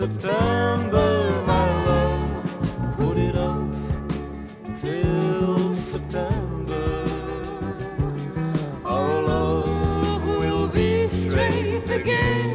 September, my love. Put it off till September. Our love will be straight again.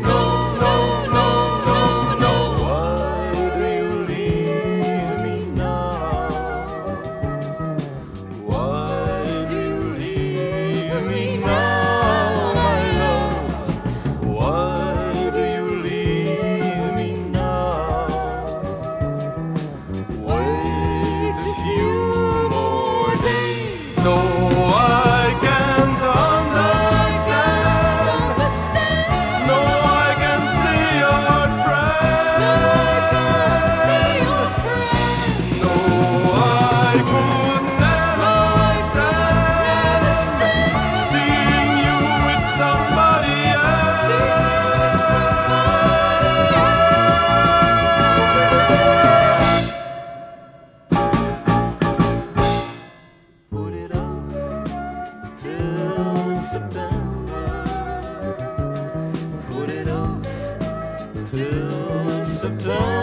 September.